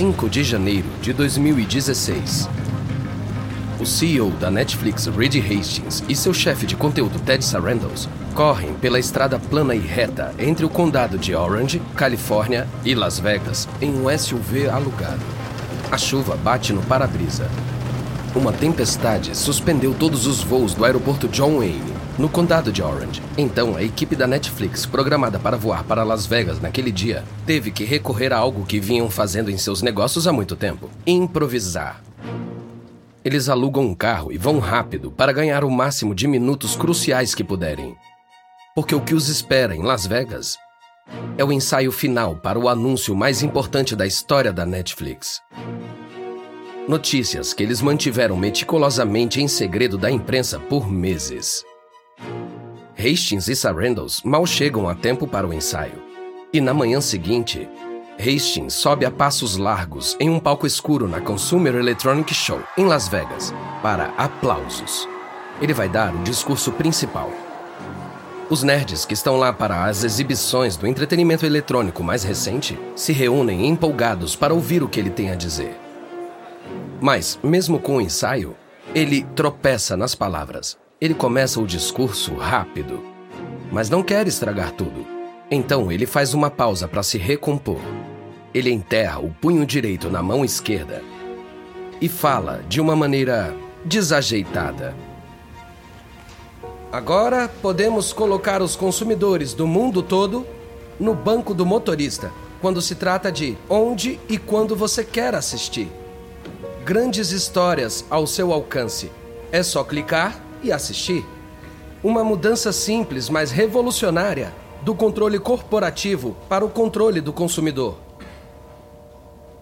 5 de janeiro de 2016. O CEO da Netflix, Reed Hastings, e seu chefe de conteúdo, Ted Sarandos, correm pela estrada plana e reta entre o condado de Orange, Califórnia, e Las Vegas em um SUV alugado. A chuva bate no para-brisa. Uma tempestade suspendeu todos os voos do aeroporto John Wayne, no condado de Orange. Então, a equipe da Netflix, programada para voar para Las Vegas naquele dia, teve que recorrer a algo que vinham fazendo em seus negócios há muito tempo: improvisar. Eles alugam um carro e vão rápido para ganhar o máximo de minutos cruciais que puderem. Porque o que os espera em Las Vegas é o ensaio final para o anúncio mais importante da história da Netflix. Notícias que eles mantiveram meticulosamente em segredo da imprensa por meses. Hastings e Sarandos mal chegam a tempo para o ensaio. E na manhã seguinte, Hastings sobe a passos largos em um palco escuro na Consumer Electronic Show, em Las Vegas, para aplausos. Ele vai dar o discurso principal. Os nerds que estão lá para as exibições do entretenimento eletrônico mais recente se reúnem empolgados para ouvir o que ele tem a dizer. Mas, mesmo com o ensaio, ele tropeça nas palavras. Ele começa o discurso rápido, mas não quer estragar tudo. Então ele faz uma pausa para se recompor. Ele enterra o punho direito na mão esquerda e fala de uma maneira desajeitada. Agora podemos colocar os consumidores do mundo todo no banco do motorista quando se trata de onde e quando você quer assistir grandes histórias ao seu alcance. É só clicar e assistir. Uma mudança simples, mas revolucionária do controle corporativo para o controle do consumidor.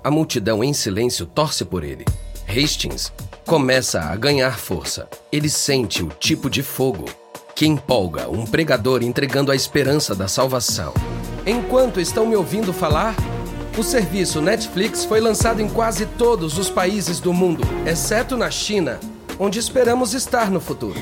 A multidão em silêncio torce por ele. Hastings começa a ganhar força. Ele sente o tipo de fogo que empolga um pregador entregando a esperança da salvação. Enquanto estão me ouvindo falar, o serviço Netflix foi lançado em quase todos os países do mundo, exceto na China, onde esperamos estar no futuro.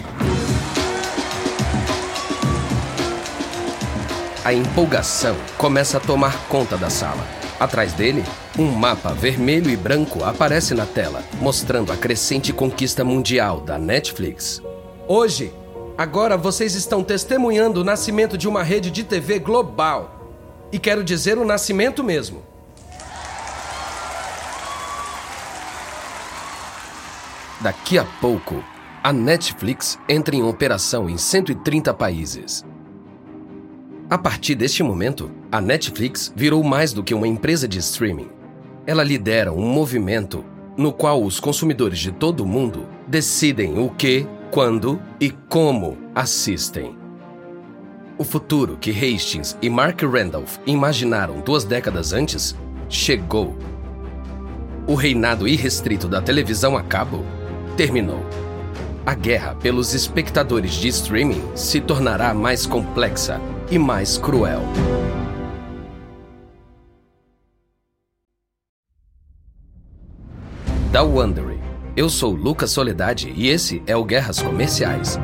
A empolgação começa a tomar conta da sala. Atrás dele, um mapa vermelho e branco aparece na tela, mostrando a crescente conquista mundial da Netflix. Hoje, agora vocês estão testemunhando o nascimento de uma rede de TV global. E quero dizer o nascimento mesmo. Daqui a pouco, a Netflix entra em operação em 130 países. A partir deste momento, a Netflix virou mais do que uma empresa de streaming. Ela lidera um movimento no qual os consumidores de todo o mundo decidem o que, quando e como assistem. O futuro que Hastings e Mark Randolph imaginaram duas décadas antes chegou. O reinado irrestrito da televisão a cabo terminou. A guerra pelos espectadores de streaming se tornará mais complexa e mais cruel. Da Wondery. Eu sou Lucas Soledade e esse é o Guerras Comerciais.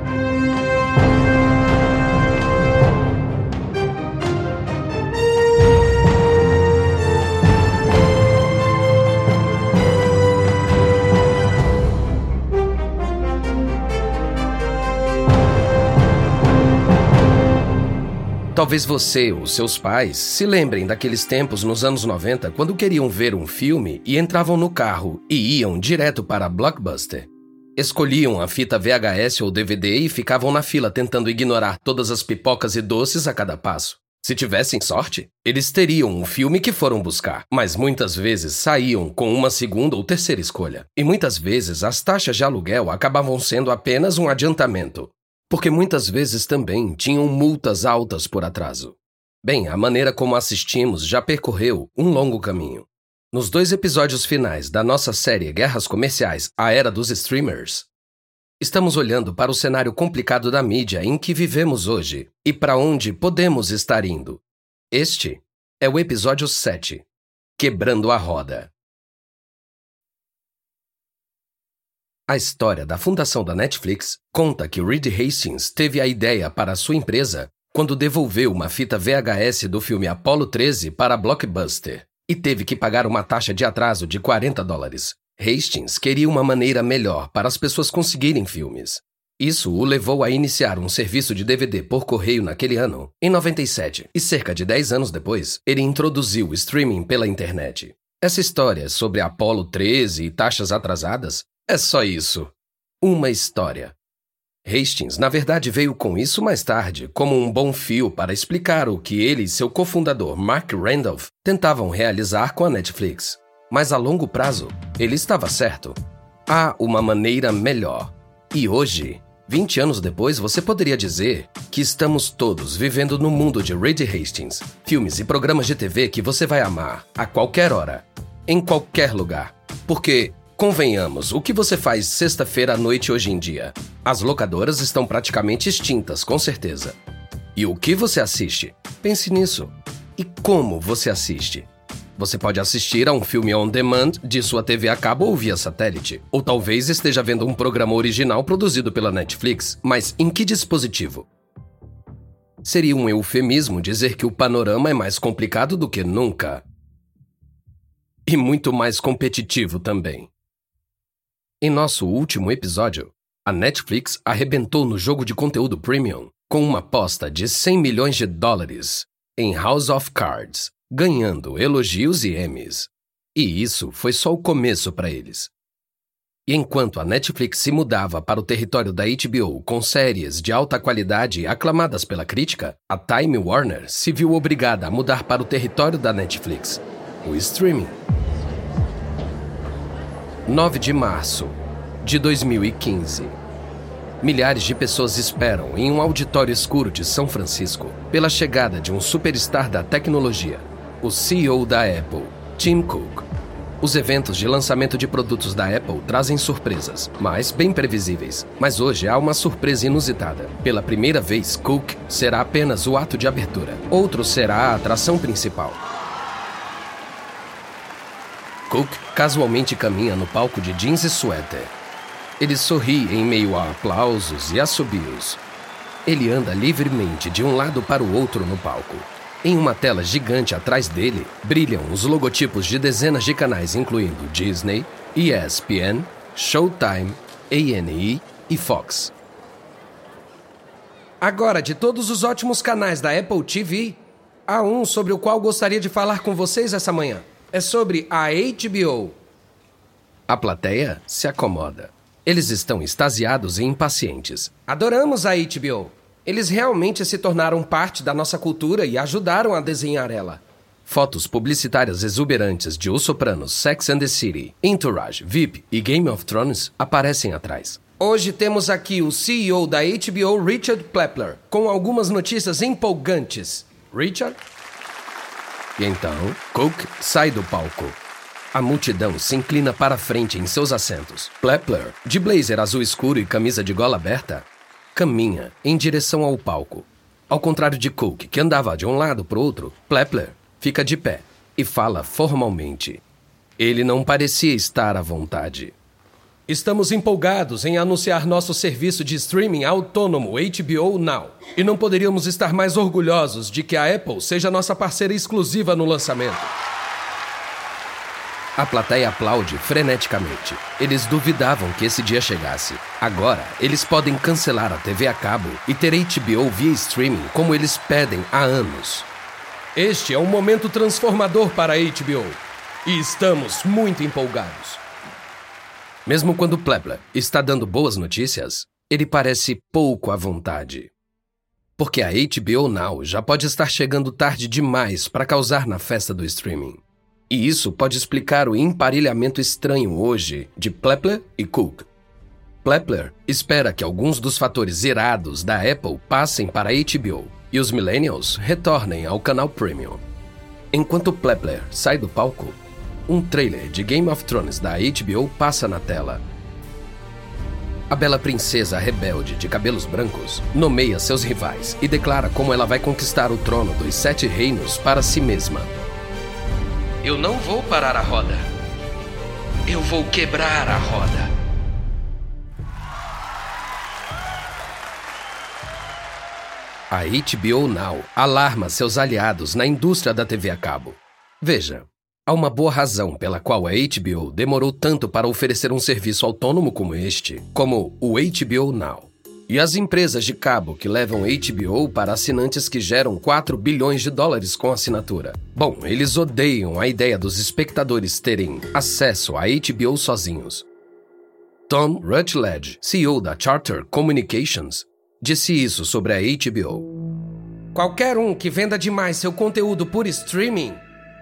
Talvez você ou seus pais se lembrem daqueles tempos nos anos 90 quando queriam ver um filme e entravam no carro e iam direto para a Blockbuster. Escolhiam a fita VHS ou DVD e ficavam na fila tentando ignorar todas as pipocas e doces a cada passo. Se tivessem sorte, eles teriam o filme que foram buscar, mas muitas vezes saíam com uma segunda ou terceira escolha. E muitas vezes as taxas de aluguel acabavam sendo apenas um adiantamento, porque muitas vezes também tinham multas altas por atraso. Bem, a maneira como assistimos já percorreu um longo caminho. Nos dois episódios finais da nossa série Guerras Comerciais A Era dos Streamers, estamos olhando para o cenário complicado da mídia em que vivemos hoje e para onde podemos estar indo. Este é o episódio 7 Quebrando a Roda. A história da fundação da Netflix conta que Reed Hastings teve a ideia para sua empresa quando devolveu uma fita VHS do filme Apollo 13 para a Blockbuster. e teve que pagar uma taxa de atraso de 40 dólares. Hastings queria uma maneira melhor para as pessoas conseguirem filmes. Isso o levou a iniciar um serviço de DVD por correio naquele ano, em 97, e cerca de 10 anos depois, ele introduziu o streaming pela internet. Essa história sobre Apollo 13 e taxas atrasadas é só isso. Uma história. Hastings, na verdade, veio com isso mais tarde, como um bom fio para explicar o que ele e seu cofundador Mark Randolph tentavam realizar com a Netflix. Mas a longo prazo, ele estava certo. Há uma maneira melhor. E hoje, 20 anos depois, você poderia dizer que estamos todos vivendo no mundo de Reed Hastings, filmes e programas de TV que você vai amar a qualquer hora, em qualquer lugar. Porque, convenhamos, o que você faz sexta-feira à noite hoje em dia? As locadoras estão praticamente extintas, com certeza. E o que você assiste? Pense nisso. E como você assiste? Você pode assistir a um filme on demand de sua TV a cabo ou via satélite. Ou talvez esteja vendo um programa original produzido pela Netflix, mas em que dispositivo? Seria um eufemismo dizer que o panorama é mais complicado do que nunca. E muito mais competitivo também. Em nosso último episódio, a Netflix arrebentou no jogo de conteúdo premium com uma aposta de 100 milhões de dólares em House of Cards, ganhando elogios e Emmys. E isso foi só o começo para eles. E enquanto a Netflix se mudava para o território da HBO com séries de alta qualidade aclamadas pela crítica, a Time Warner se viu obrigada a mudar para o território da Netflix, o streaming. 9 de março de 2015. Milhares de pessoas esperam em um auditório escuro de São Francisco pela chegada de um superstar da tecnologia o CEO da Apple, Tim Cook. Os eventos de lançamento de produtos da Apple trazem surpresas, mas bem previsíveis. Mas hoje há uma surpresa inusitada. Pela primeira vez, Cook será apenas o ato de abertura. Outro será a atração principal. Cook casualmente caminha no palco de jeans e suéter. Ele sorri em meio a aplausos e assobios. Ele anda livremente de um lado para o outro no palco, em uma tela gigante atrás dele, brilham os logotipos de dezenas de canais, incluindo Disney, ESPN, Showtime, A&E e Fox. Agora, de todos os ótimos canais da Apple TV, há um sobre o qual gostaria de falar com vocês essa manhã. É sobre a HBO. A plateia se acomoda. Eles estão extasiados e impacientes. Adoramos a HBO. Eles realmente se tornaram parte da nossa cultura e ajudaram a desenhar ela. Fotos publicitárias exuberantes de Os Sopranos, Sex and the City, Entourage, VIP e Game of Thrones aparecem atrás. Hoje temos aqui o CEO da HBO, Richard Plepler, com algumas notícias empolgantes. Richard? E então, Cook sai do palco. A multidão se inclina para frente em seus assentos. Plepler, de blazer azul escuro e camisa de gola aberta, caminha em direção ao palco. Ao contrário de Cook, que andava de um lado para o outro, Plepler fica de pé e fala formalmente. Ele não parecia estar à vontade. Estamos empolgados em anunciar nosso serviço de streaming autônomo HBO Now. E não poderíamos estar mais orgulhosos de que a Apple seja nossa parceira exclusiva no lançamento. A plateia aplaude freneticamente. Eles duvidavam que esse dia chegasse. Agora, eles podem cancelar a TV a cabo e ter HBO via streaming como eles pedem há anos. Este é um momento transformador para a HBO. E estamos muito empolgados. Mesmo quando Plebla está dando boas notícias, ele parece pouco à vontade. Porque a HBO Now já pode estar chegando tarde demais para causar na festa do streaming. E isso pode explicar o emparelhamento estranho hoje de Plepler e Cook. Plepler espera que alguns dos fatores irados da Apple passem para a HBO e os millennials retornem ao canal Premium. Enquanto Plepler sai do palco, um trailer de Game of Thrones da HBO passa na tela. A bela princesa rebelde de cabelos brancos nomeia seus rivais e declara como ela vai conquistar o trono dos Sete Reinos para si mesma. Eu não vou parar a roda. Eu vou quebrar a roda. A HBO Now alarma seus aliados na indústria da TV a cabo. Veja, Há uma boa razão pela qual a HBO demorou tanto para oferecer um serviço autônomo como este, como o HBO Now. E as empresas de cabo que levam HBO para assinantes que geram 4 bilhões de dólares com assinatura. Bom, eles odeiam a ideia dos espectadores terem acesso a HBO sozinhos. Tom Rutledge, CEO da Charter Communications, disse isso sobre a HBO. Qualquer um que venda demais seu conteúdo por streaming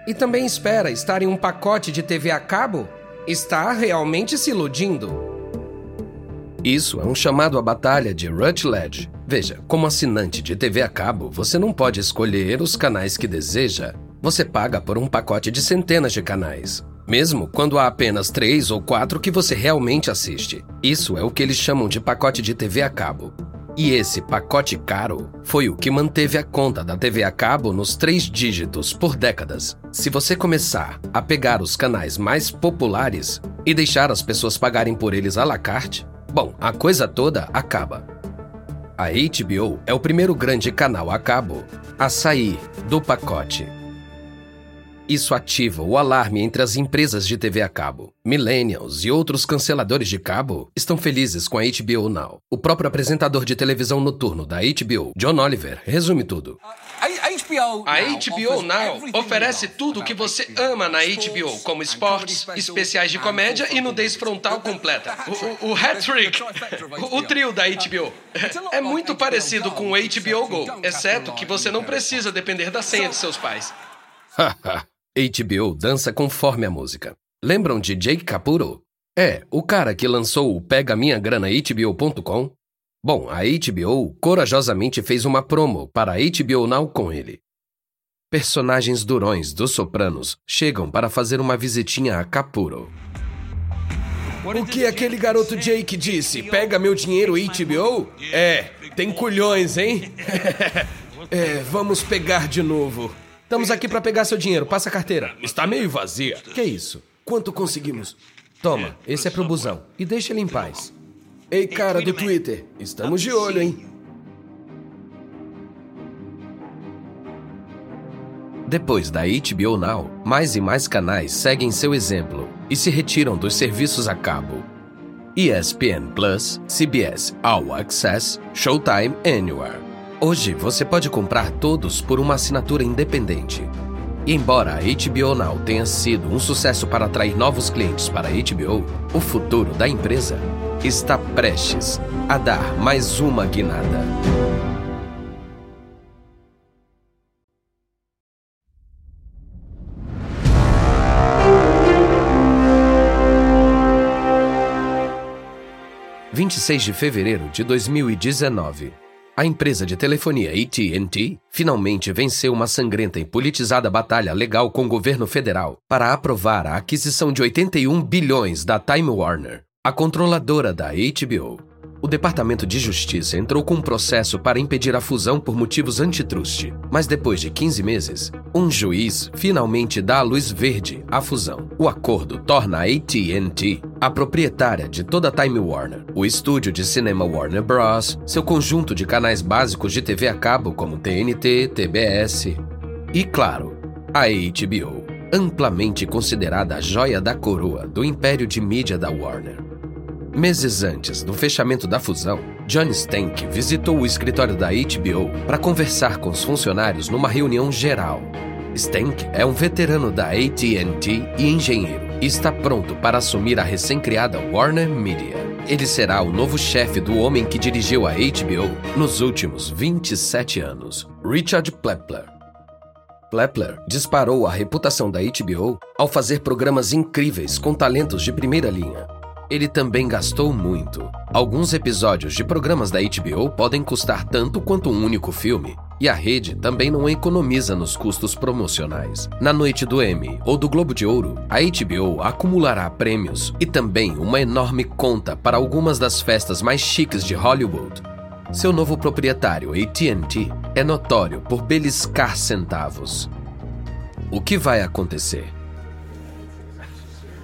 e também espera estar em um pacote de TV a cabo está realmente se iludindo. Isso é um chamado à batalha de Rutledge. Veja, como assinante de TV a cabo, você não pode escolher os canais que deseja. Você paga por um pacote de centenas de canais. Mesmo quando há apenas três ou quatro que você realmente assiste. Isso é o que eles chamam de pacote de TV a cabo. E esse pacote caro foi o que manteve a conta da TV a cabo nos três dígitos por décadas. Se você começar a pegar os canais mais populares e deixar as pessoas pagarem por eles à la carte, bom, a coisa toda acaba. A HBO é o primeiro grande canal a cabo a sair do pacote. Isso ativa o alarme entre as empresas de TV a cabo. Millennials e outros canceladores de cabo estão felizes com a HBO Now. O próprio apresentador de televisão noturno da HBO, John Oliver, resume tudo. A HBO Now oferece tudo o que você ama na HBO, como esportes, especiais de comédia e nudez frontal completa. O, o, o hat-trick, o, o trio da HBO. É muito parecido com o HBO Go, exceto que você não precisa depender da senha de seus pais. HBO dança conforme a música. Lembram de Jake Capuro? É, o cara que lançou o Pega Minha Grana HBO.com? Bom, a HBO corajosamente fez uma promo para a HBO Now com ele. Personagens durões dos Sopranos chegam para fazer uma visitinha a Capuro. O que aquele garoto Jake disse? Pega meu dinheiro HBO? É, tem culhões, hein? é, vamos pegar de novo. Estamos aqui para pegar seu dinheiro. Passa a carteira. Está meio vazia. Que isso? Quanto conseguimos? Toma, esse é pro busão. E deixa ele em paz. Ei, cara do Twitter, estamos de olho, hein? Depois da HBO Now, mais e mais canais seguem seu exemplo e se retiram dos serviços a cabo. ESPN Plus, CBS All Access, Showtime Anywhere. Hoje você pode comprar todos por uma assinatura independente. E embora a HBO Now tenha sido um sucesso para atrair novos clientes para a HBO, o futuro da empresa está prestes a dar mais uma guinada. Vinte e seis de fevereiro de 2019 a empresa de telefonia AT&T finalmente venceu uma sangrenta e politizada batalha legal com o governo federal para aprovar a aquisição de 81 bilhões da Time Warner, a controladora da HBO o Departamento de Justiça entrou com um processo para impedir a fusão por motivos antitruste, mas depois de 15 meses, um juiz finalmente dá a luz verde à fusão. O acordo torna a AT&T a proprietária de toda a Time Warner, o estúdio de cinema Warner Bros., seu conjunto de canais básicos de TV a cabo como TNT, TBS e, claro, a HBO, amplamente considerada a joia da coroa do império de mídia da Warner. Meses antes do fechamento da fusão, John Stank visitou o escritório da HBO para conversar com os funcionários numa reunião geral. Stank é um veterano da AT&T e engenheiro e está pronto para assumir a recém-criada Warner Media. Ele será o novo chefe do homem que dirigiu a HBO nos últimos 27 anos, Richard Plepler. Plepler disparou a reputação da HBO ao fazer programas incríveis com talentos de primeira linha, ele também gastou muito. Alguns episódios de programas da HBO podem custar tanto quanto um único filme, e a rede também não economiza nos custos promocionais. Na noite do Emmy ou do Globo de Ouro, a HBO acumulará prêmios e também uma enorme conta para algumas das festas mais chiques de Hollywood. Seu novo proprietário, AT&T, é notório por beliscar centavos. O que vai acontecer?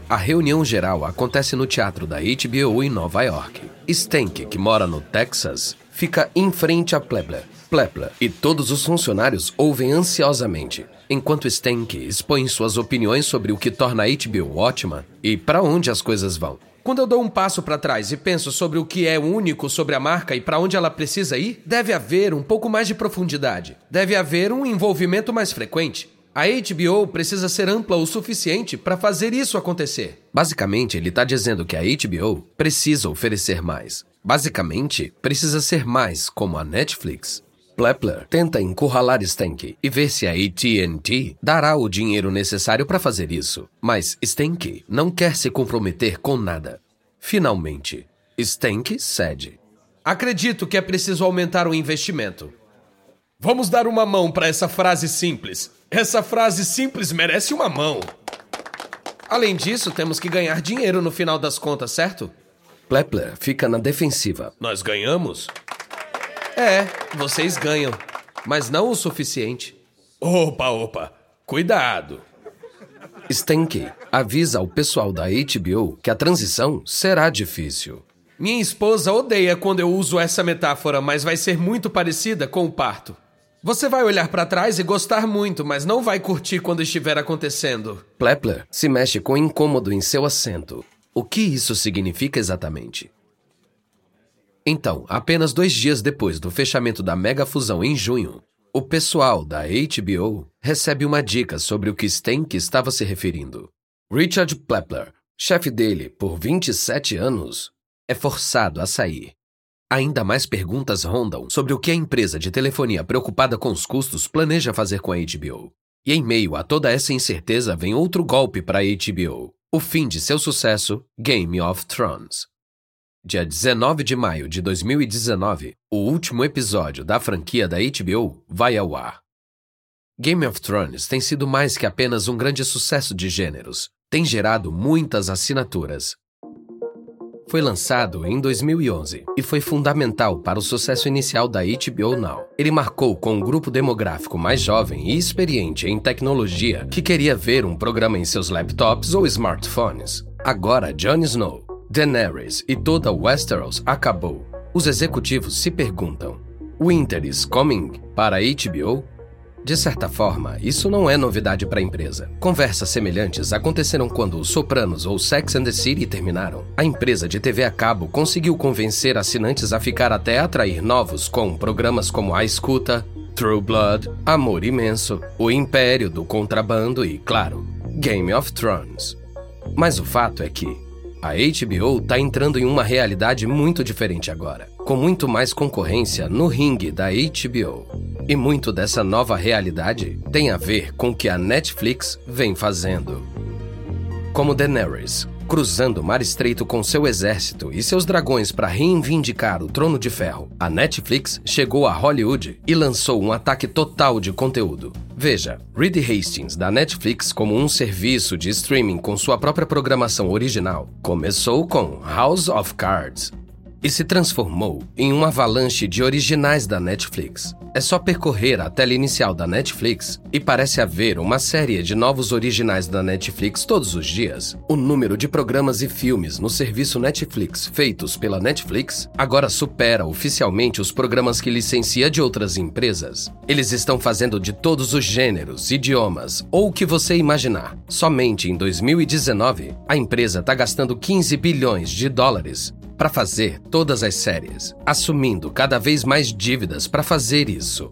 A reunião geral acontece no teatro da HBO em Nova York. Stank, que mora no Texas, fica em frente a Plebler. Plepler e todos os funcionários ouvem ansiosamente, enquanto Stank expõe suas opiniões sobre o que torna a HBO ótima e para onde as coisas vão. Quando eu dou um passo para trás e penso sobre o que é único sobre a marca e para onde ela precisa ir, deve haver um pouco mais de profundidade. Deve haver um envolvimento mais frequente. A HBO precisa ser ampla o suficiente para fazer isso acontecer. Basicamente, ele está dizendo que a HBO precisa oferecer mais. Basicamente, precisa ser mais como a Netflix. Plepler tenta encurralar Stanky e ver se a AT&T dará o dinheiro necessário para fazer isso. Mas Stanky não quer se comprometer com nada. Finalmente, Stanky cede. Acredito que é preciso aumentar o investimento. Vamos dar uma mão para essa frase simples. Essa frase simples merece uma mão. Além disso, temos que ganhar dinheiro no final das contas, certo? Plepler fica na defensiva. Nós ganhamos? É, vocês ganham, mas não o suficiente. Opa, opa, cuidado. Stanky avisa ao pessoal da HBO que a transição será difícil. Minha esposa odeia quando eu uso essa metáfora, mas vai ser muito parecida com o parto. Você vai olhar para trás e gostar muito, mas não vai curtir quando estiver acontecendo. Plepler se mexe com incômodo em seu assento. O que isso significa exatamente? Então, apenas dois dias depois do fechamento da mega fusão em junho, o pessoal da HBO recebe uma dica sobre o que Stank estava se referindo. Richard Plepler, chefe dele por 27 anos, é forçado a sair. Ainda mais perguntas rondam sobre o que a empresa de telefonia preocupada com os custos planeja fazer com a HBO. E em meio a toda essa incerteza vem outro golpe para a HBO: o fim de seu sucesso, Game of Thrones. Dia 19 de maio de 2019, o último episódio da franquia da HBO vai ao ar. Game of Thrones tem sido mais que apenas um grande sucesso de gêneros. Tem gerado muitas assinaturas, foi lançado em 2011 e foi fundamental para o sucesso inicial da HBO Now. Ele marcou com um grupo demográfico mais jovem e experiente em tecnologia que queria ver um programa em seus laptops ou smartphones. Agora, Jon Snow, Daenerys e toda Westeros acabou. Os executivos se perguntam: Winter is coming para HBO? De certa forma, isso não é novidade para a empresa. Conversas semelhantes aconteceram quando Os Sopranos ou Sex and the City terminaram. A empresa de TV a cabo conseguiu convencer assinantes a ficar até atrair novos com programas como A Escuta, True Blood, Amor Imenso, O Império do Contrabando e, claro, Game of Thrones. Mas o fato é que a HBO está entrando em uma realidade muito diferente agora, com muito mais concorrência no ringue da HBO. E muito dessa nova realidade tem a ver com o que a Netflix vem fazendo. Como Daenerys, cruzando o Mar Estreito com seu exército e seus dragões para reivindicar o Trono de Ferro, a Netflix chegou a Hollywood e lançou um ataque total de conteúdo. Veja, Reed Hastings, da Netflix, como um serviço de streaming com sua própria programação original, começou com House of Cards, e se transformou em uma avalanche de originais da Netflix. É só percorrer a tela inicial da Netflix e parece haver uma série de novos originais da Netflix todos os dias. O número de programas e filmes no serviço Netflix feitos pela Netflix agora supera oficialmente os programas que licencia de outras empresas. Eles estão fazendo de todos os gêneros, idiomas ou o que você imaginar. Somente em 2019, a empresa está gastando 15 bilhões de dólares para fazer todas as séries, assumindo cada vez mais dívidas para fazer isso.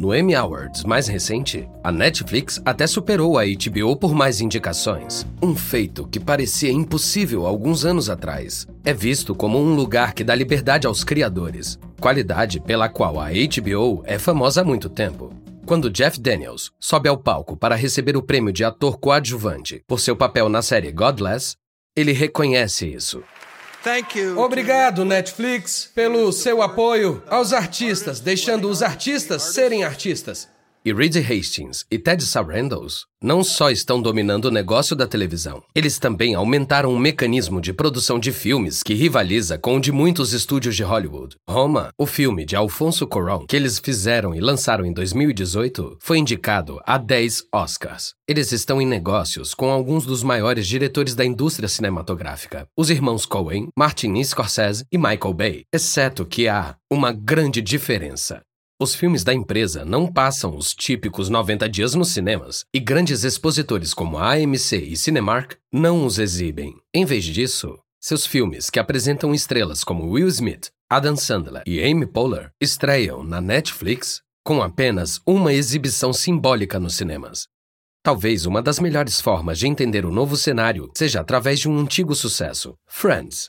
No Emmy Awards mais recente, a Netflix até superou a HBO por mais indicações. Um feito que parecia impossível alguns anos atrás. É visto como um lugar que dá liberdade aos criadores, qualidade pela qual a HBO é famosa há muito tempo. Quando Jeff Daniels sobe ao palco para receber o prêmio de ator coadjuvante por seu papel na série Godless, ele reconhece isso Obrigado, Netflix, pelo seu apoio aos artistas, deixando os artistas serem artistas. E Reed Hastings e Ted Sarandos não só estão dominando o negócio da televisão, eles também aumentaram um mecanismo de produção de filmes que rivaliza com o de muitos estúdios de Hollywood. Roma, o filme de Alfonso Cuarón que eles fizeram e lançaram em 2018, foi indicado a 10 Oscars. Eles estão em negócios com alguns dos maiores diretores da indústria cinematográfica, os irmãos Coen, Martin Scorsese e Michael Bay, exceto que há uma grande diferença. Os filmes da empresa não passam os típicos 90 dias nos cinemas, e grandes expositores como a AMC e Cinemark não os exibem. Em vez disso, seus filmes, que apresentam estrelas como Will Smith, Adam Sandler e Amy Poehler, estreiam na Netflix com apenas uma exibição simbólica nos cinemas. Talvez uma das melhores formas de entender o novo cenário seja através de um antigo sucesso, Friends.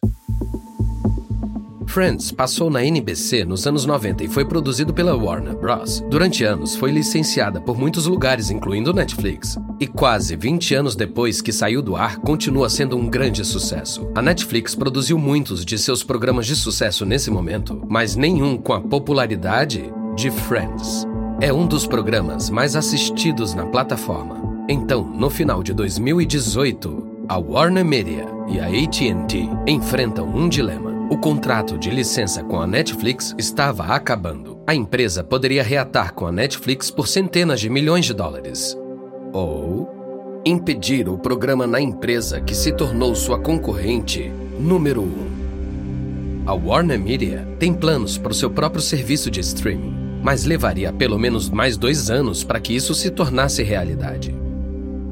Friends passou na NBC nos anos 90 e foi produzido pela Warner Bros. Durante anos, foi licenciada por muitos lugares, incluindo Netflix. E quase 20 anos depois que saiu do ar, continua sendo um grande sucesso. A Netflix produziu muitos de seus programas de sucesso nesse momento, mas nenhum com a popularidade de Friends. É um dos programas mais assistidos na plataforma. Então, no final de 2018, a Warner Media e a AT&T enfrentam um dilema. O contrato de licença com a Netflix estava acabando. A empresa poderia reatar com a Netflix por centenas de milhões de dólares. Ou impedir o programa na empresa que se tornou sua concorrente número um. A Warner Media tem planos para o seu próprio serviço de streaming, mas levaria pelo menos mais dois anos para que isso se tornasse realidade.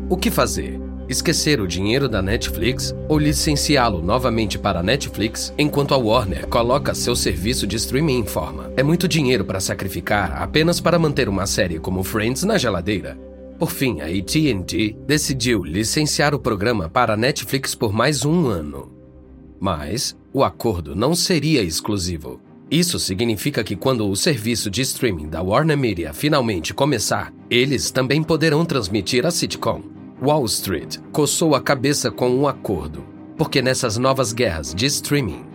O que fazer? Esquecer o dinheiro da Netflix ou licenciá-lo novamente para a Netflix enquanto a Warner coloca seu serviço de streaming em forma. É muito dinheiro para sacrificar apenas para manter uma série como Friends na geladeira. Por fim, a AT&T decidiu licenciar o programa para a Netflix por mais um ano. Mas o acordo não seria exclusivo. Isso significa que quando o serviço de streaming da Warner Media finalmente começar, eles também poderão transmitir a sitcom. Wall Street coçou a cabeça com um acordo, porque nessas novas guerras de streaming,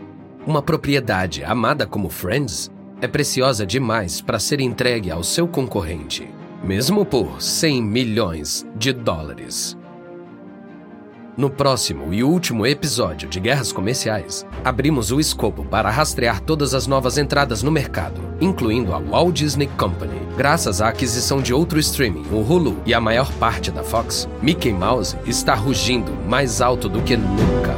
uma propriedade amada como Friends é preciosa demais para ser entregue ao seu concorrente, mesmo por 100 milhões de dólares. No próximo e último episódio de Guerras Comerciais, abrimos o escopo para rastrear todas as novas entradas no mercado, incluindo a Walt Disney Company. Graças à aquisição de outro streaming, o Hulu e a maior parte da Fox, Mickey Mouse está rugindo mais alto do que nunca.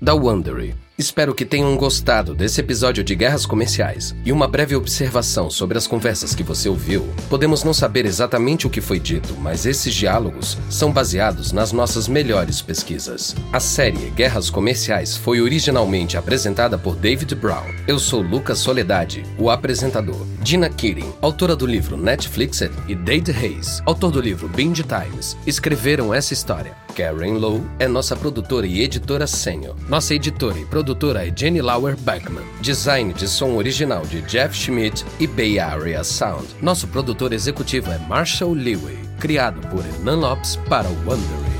Da Wondery Espero que tenham gostado desse episódio de Guerras Comerciais. E uma breve observação sobre as conversas que você ouviu. Podemos não saber exatamente o que foi dito, mas esses diálogos são baseados nas nossas melhores pesquisas. A série Guerras Comerciais foi originalmente apresentada por David Brown. Eu sou Lucas Soledade, o apresentador. Dina Keating, autora do livro Netflixed, e Dade Hayes, autor do livro Binge Times, escreveram essa história. Karen Lowe é nossa produtora e editora sênior. Nossa editora e produtora é Jenny Lauer Beckman. Design de som original de Jeff Schmidt e Bay Area Sound. Nosso produtor executivo é Marshall Lewy, criado por Hernan Lopes para o Wondering.